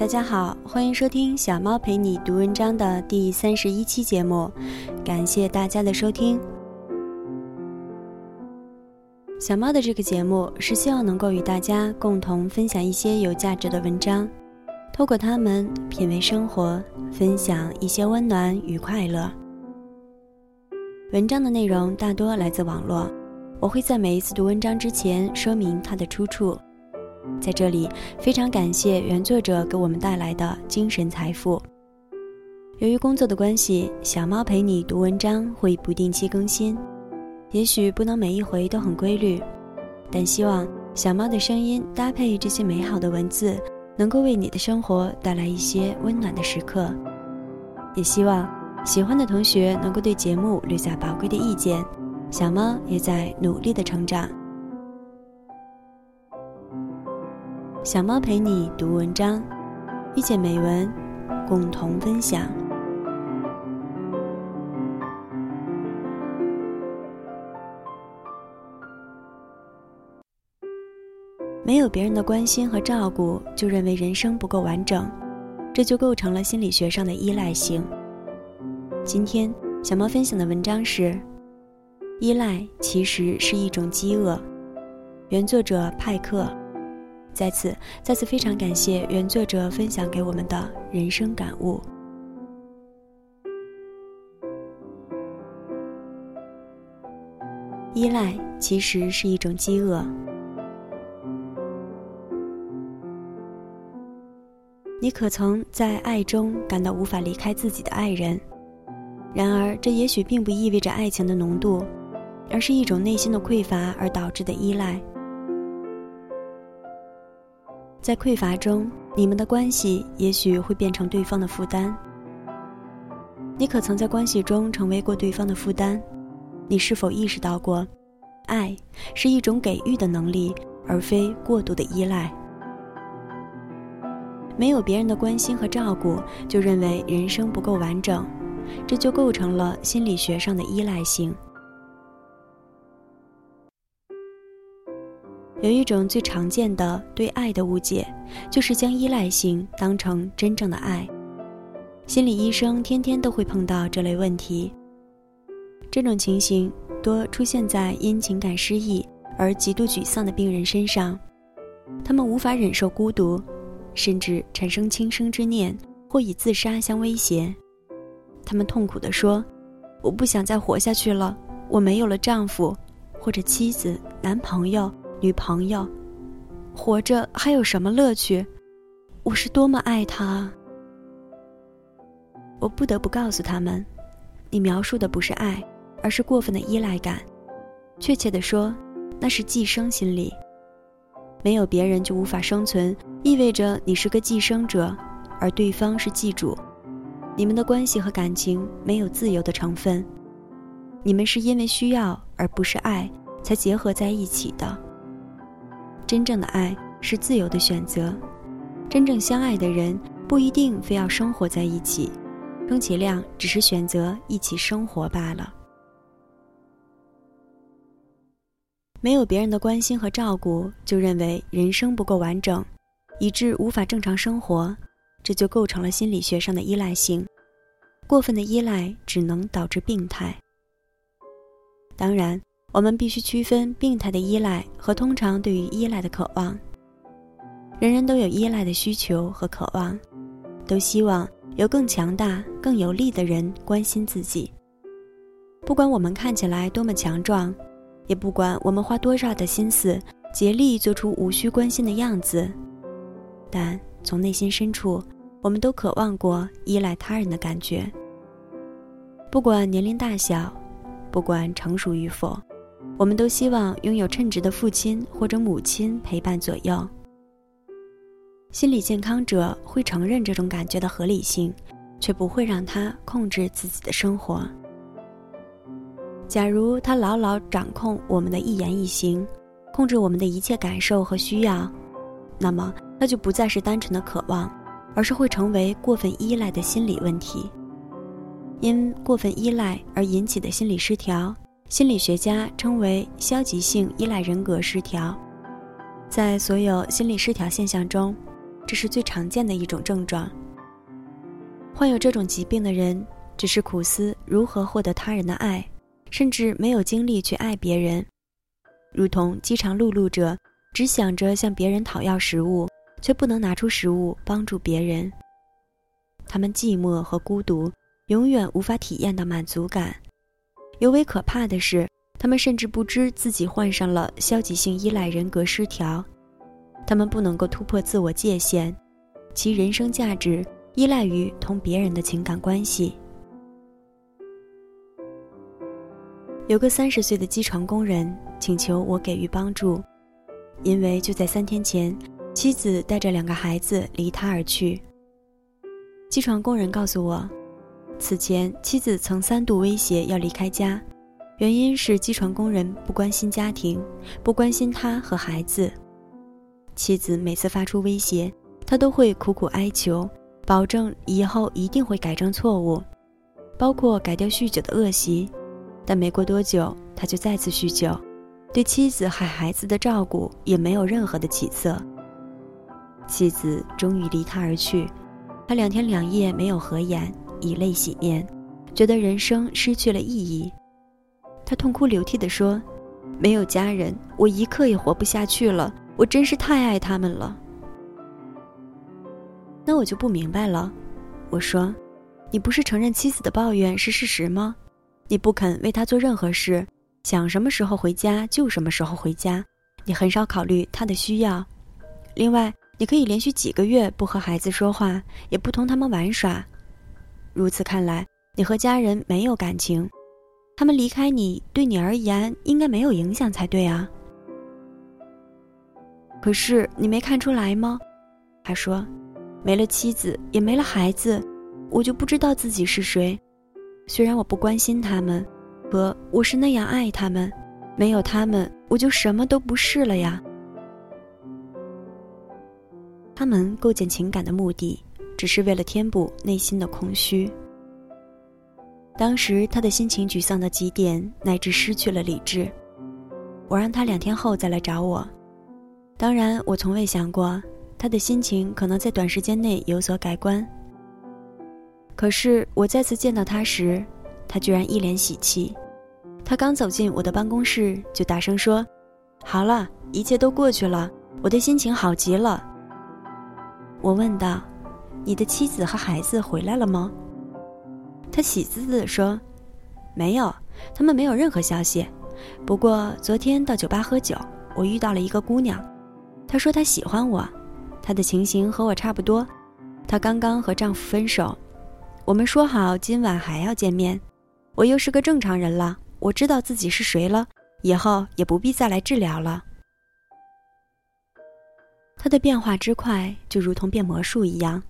大家好，欢迎收听小猫陪你读文章的第三十一期节目，感谢大家的收听。小猫的这个节目是希望能够与大家共同分享一些有价值的文章，透过它们品味生活，分享一些温暖与快乐。文章的内容大多来自网络，我会在每一次读文章之前说明它的出处。在这里，非常感谢原作者给我们带来的精神财富。由于工作的关系，小猫陪你读文章会不定期更新，也许不能每一回都很规律，但希望小猫的声音搭配这些美好的文字，能够为你的生活带来一些温暖的时刻。也希望喜欢的同学能够对节目留下宝贵的意见，小猫也在努力的成长。小猫陪你读文章，遇见美文，共同分享。没有别人的关心和照顾，就认为人生不够完整，这就构成了心理学上的依赖性。今天小猫分享的文章是：依赖其实是一种饥饿。原作者派克。在此，再次非常感谢原作者分享给我们的人生感悟。依赖其实是一种饥饿。你可曾在爱中感到无法离开自己的爱人？然而，这也许并不意味着爱情的浓度，而是一种内心的匮乏而导致的依赖。在匮乏中，你们的关系也许会变成对方的负担。你可曾在关系中成为过对方的负担？你是否意识到过，爱是一种给予的能力，而非过度的依赖？没有别人的关心和照顾，就认为人生不够完整，这就构成了心理学上的依赖性。有一种最常见的对爱的误解，就是将依赖性当成真正的爱。心理医生天天都会碰到这类问题。这种情形多出现在因情感失意而极度沮丧的病人身上，他们无法忍受孤独，甚至产生轻生之念或以自杀相威胁。他们痛苦地说：“我不想再活下去了，我没有了丈夫，或者妻子、男朋友。”女朋友，活着还有什么乐趣？我是多么爱他！我不得不告诉他们，你描述的不是爱，而是过分的依赖感。确切的说，那是寄生心理。没有别人就无法生存，意味着你是个寄生者，而对方是寄主。你们的关系和感情没有自由的成分，你们是因为需要而不是爱才结合在一起的。真正的爱是自由的选择，真正相爱的人不一定非要生活在一起，充其量只是选择一起生活罢了。没有别人的关心和照顾，就认为人生不够完整，以致无法正常生活，这就构成了心理学上的依赖性。过分的依赖只能导致病态。当然。我们必须区分病态的依赖和通常对于依赖的渴望。人人都有依赖的需求和渴望，都希望有更强大、更有力的人关心自己。不管我们看起来多么强壮，也不管我们花多少的心思竭力做出无需关心的样子，但从内心深处，我们都渴望过依赖他人的感觉。不管年龄大小，不管成熟与否。我们都希望拥有称职的父亲或者母亲陪伴左右。心理健康者会承认这种感觉的合理性，却不会让他控制自己的生活。假如他牢牢掌控我们的一言一行，控制我们的一切感受和需要，那么那就不再是单纯的渴望，而是会成为过分依赖的心理问题。因过分依赖而引起的心理失调。心理学家称为消极性依赖人格失调。在所有心理失调现象中，这是最常见的一种症状。患有这种疾病的人，只是苦思如何获得他人的爱，甚至没有精力去爱别人，如同饥肠辘辘者只想着向别人讨要食物，却不能拿出食物帮助别人。他们寂寞和孤独，永远无法体验到满足感。尤为可怕的是，他们甚至不知自己患上了消极性依赖人格失调。他们不能够突破自我界限，其人生价值依赖于同别人的情感关系。有个三十岁的机床工人请求我给予帮助，因为就在三天前，妻子带着两个孩子离他而去。机床工人告诉我，此前妻子曾三度威胁要离开家，原因是机床工人不关心家庭，不关心他和孩子。妻子每次发出威胁，他都会苦苦哀求，保证以后一定会改正错误，包括改掉酗酒的恶习。但没过多久，他就再次酗酒，对妻子和孩子的照顾也没有任何的起色。妻子终于离他而去，他两天两夜没有合眼，以泪洗面，觉得人生失去了意义。他痛哭流涕地说：“没有家人，我一刻也活不下去了。”我真是太爱他们了。那我就不明白了。我说：“你不是承认妻子的抱怨是事实吗？你不肯为他做任何事，想什么时候回家就什么时候回家，你很少考虑他的需要。另外，你可以连续几个月不和孩子说话，也不同他们玩耍。如此看来，你和家人没有感情，他们离开你对你而言应该没有影响才对啊。”可是你没看出来吗？他说：“没了妻子，也没了孩子，我就不知道自己是谁。虽然我不关心他们，可我是那样爱他们。没有他们，我就什么都不是了呀。”他们构建情感的目的，只是为了填补内心的空虚。当时他的心情沮丧到极点，乃至失去了理智。我让他两天后再来找我。当然，我从未想过他的心情可能在短时间内有所改观。可是我再次见到他时，他居然一脸喜气。他刚走进我的办公室，就大声说：“好了，一切都过去了，我的心情好极了。”我问道：“你的妻子和孩子回来了吗？”他喜滋滋地说：“没有，他们没有任何消息。不过昨天到酒吧喝酒，我遇到了一个姑娘。”她说她喜欢我，她的情形和我差不多。她刚刚和丈夫分手，我们说好今晚还要见面。我又是个正常人了，我知道自己是谁了，以后也不必再来治疗了。他的变化之快，就如同变魔术一样，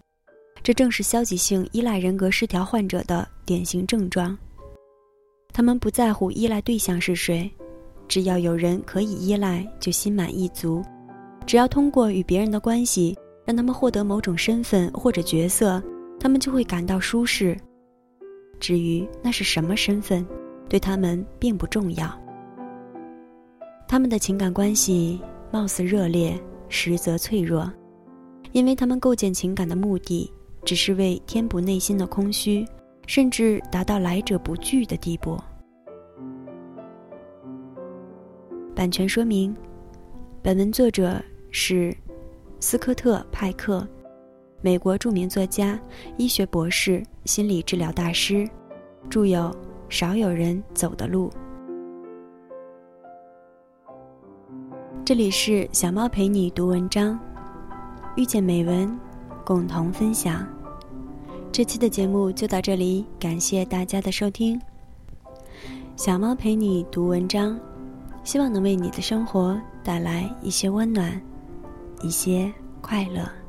这正是消极性依赖人格失调患者的典型症状。他们不在乎依赖对象是谁，只要有人可以依赖，就心满意足。只要通过与别人的关系，让他们获得某种身份或者角色，他们就会感到舒适。至于那是什么身份，对他们并不重要。他们的情感关系貌似热烈，实则脆弱，因为他们构建情感的目的，只是为填补内心的空虚，甚至达到来者不拒的地步。版权说明：本文作者。是斯科特·派克，美国著名作家、医学博士、心理治疗大师，著有《少有人走的路》。这里是小猫陪你读文章，遇见美文，共同分享。这期的节目就到这里，感谢大家的收听。小猫陪你读文章，希望能为你的生活带来一些温暖。一些快乐。